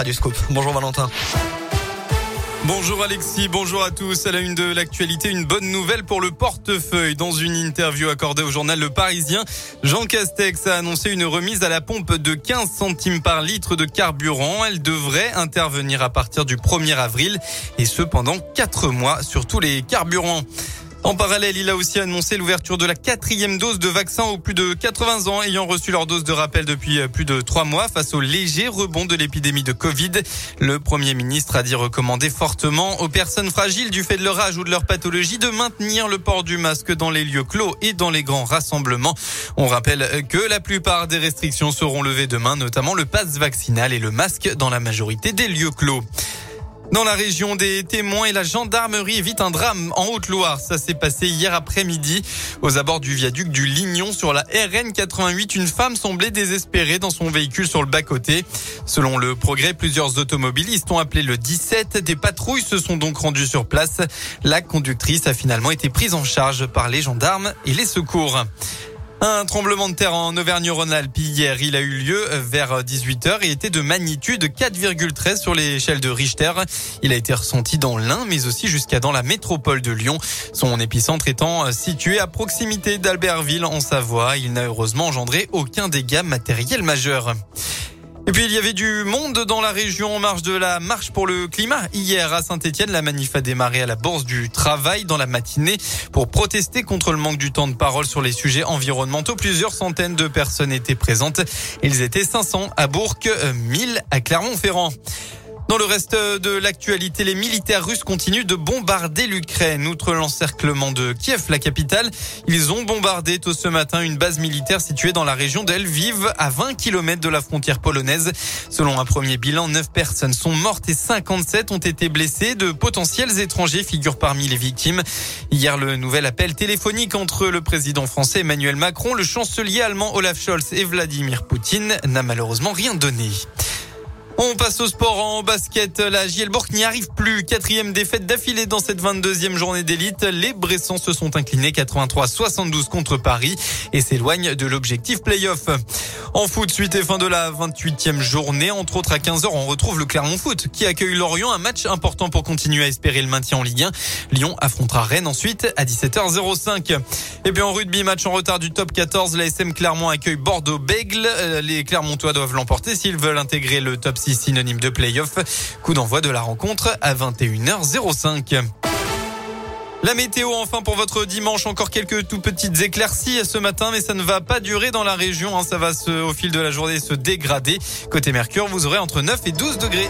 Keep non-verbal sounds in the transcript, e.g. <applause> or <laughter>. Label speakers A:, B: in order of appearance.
A: Radioscope. <laughs> Bonjour Valentin.
B: Bonjour Alexis, bonjour à tous. À la une de l'actualité, une bonne nouvelle pour le portefeuille. Dans une interview accordée au journal Le Parisien, Jean Castex a annoncé une remise à la pompe de 15 centimes par litre de carburant. Elle devrait intervenir à partir du 1er avril et ce pendant 4 mois sur tous les carburants. En parallèle, il a aussi annoncé l'ouverture de la quatrième dose de vaccin aux plus de 80 ans ayant reçu leur dose de rappel depuis euh, plus de trois mois face au léger rebond de l'épidémie de Covid. Le Premier ministre a dit recommander fortement aux personnes fragiles du fait de leur âge ou de leur pathologie de maintenir le port du masque dans les lieux clos et dans les grands rassemblements. On rappelle que la plupart des restrictions seront levées demain, notamment le passe vaccinal et le masque dans la majorité des lieux clos. Dans la région des témoins et la gendarmerie évite un drame en Haute-Loire. Ça s'est passé hier après-midi aux abords du viaduc du Lignon sur la RN 88. Une femme semblait désespérée dans son véhicule sur le bas-côté. Selon le progrès, plusieurs automobilistes ont appelé le 17. Des patrouilles se sont donc rendues sur place. La conductrice a finalement été prise en charge par les gendarmes et les secours. Un tremblement de terre en Auvergne-Rhône-Alpes hier, il a eu lieu vers 18h et était de magnitude 4,13 sur l'échelle de Richter. Il a été ressenti dans l'Ain mais aussi jusqu'à dans la métropole de Lyon. Son épicentre étant situé à proximité d'Albertville en Savoie. Il n'a heureusement engendré aucun dégât matériel majeur. Et puis il y avait du monde dans la région en marge de la marche pour le climat. Hier à Saint-Etienne, la manif a démarré à la Bourse du Travail dans la matinée pour protester contre le manque du temps de parole sur les sujets environnementaux. Plusieurs centaines de personnes étaient présentes. Ils étaient 500 à Bourg, 1000 à Clermont-Ferrand. Dans le reste de l'actualité, les militaires russes continuent de bombarder l'Ukraine. Outre l'encerclement de Kiev, la capitale, ils ont bombardé tôt ce matin une base militaire située dans la région d'Elviv, à 20 km de la frontière polonaise. Selon un premier bilan, 9 personnes sont mortes et 57 ont été blessées. De potentiels étrangers figurent parmi les victimes. Hier, le nouvel appel téléphonique entre le président français Emmanuel Macron, le chancelier allemand Olaf Scholz et Vladimir Poutine n'a malheureusement rien donné. On passe au sport en basket. La Gielborg n'y arrive plus. Quatrième défaite d'affilée dans cette 22e journée d'élite. Les Bressans se sont inclinés 83-72 contre Paris et s'éloignent de l'objectif playoff. En foot, suite et fin de la 28e journée. Entre autres, à 15h, on retrouve le Clermont Foot qui accueille Lorient. Un match important pour continuer à espérer le maintien en Ligue 1. Lyon affrontera Rennes ensuite à 17h05. Et puis en rugby, match en retard du top 14. La SM Clermont accueille Bordeaux-Bègle. Euh, les Clermontois doivent l'emporter s'ils veulent intégrer le top 6 synonyme de playoff. Coup d'envoi de la rencontre à 21h05. La météo enfin pour votre dimanche, encore quelques tout petites éclaircies ce matin, mais ça ne va pas durer dans la région. Hein. Ça va se, au fil de la journée se dégrader. Côté Mercure, vous aurez entre 9 et 12 degrés.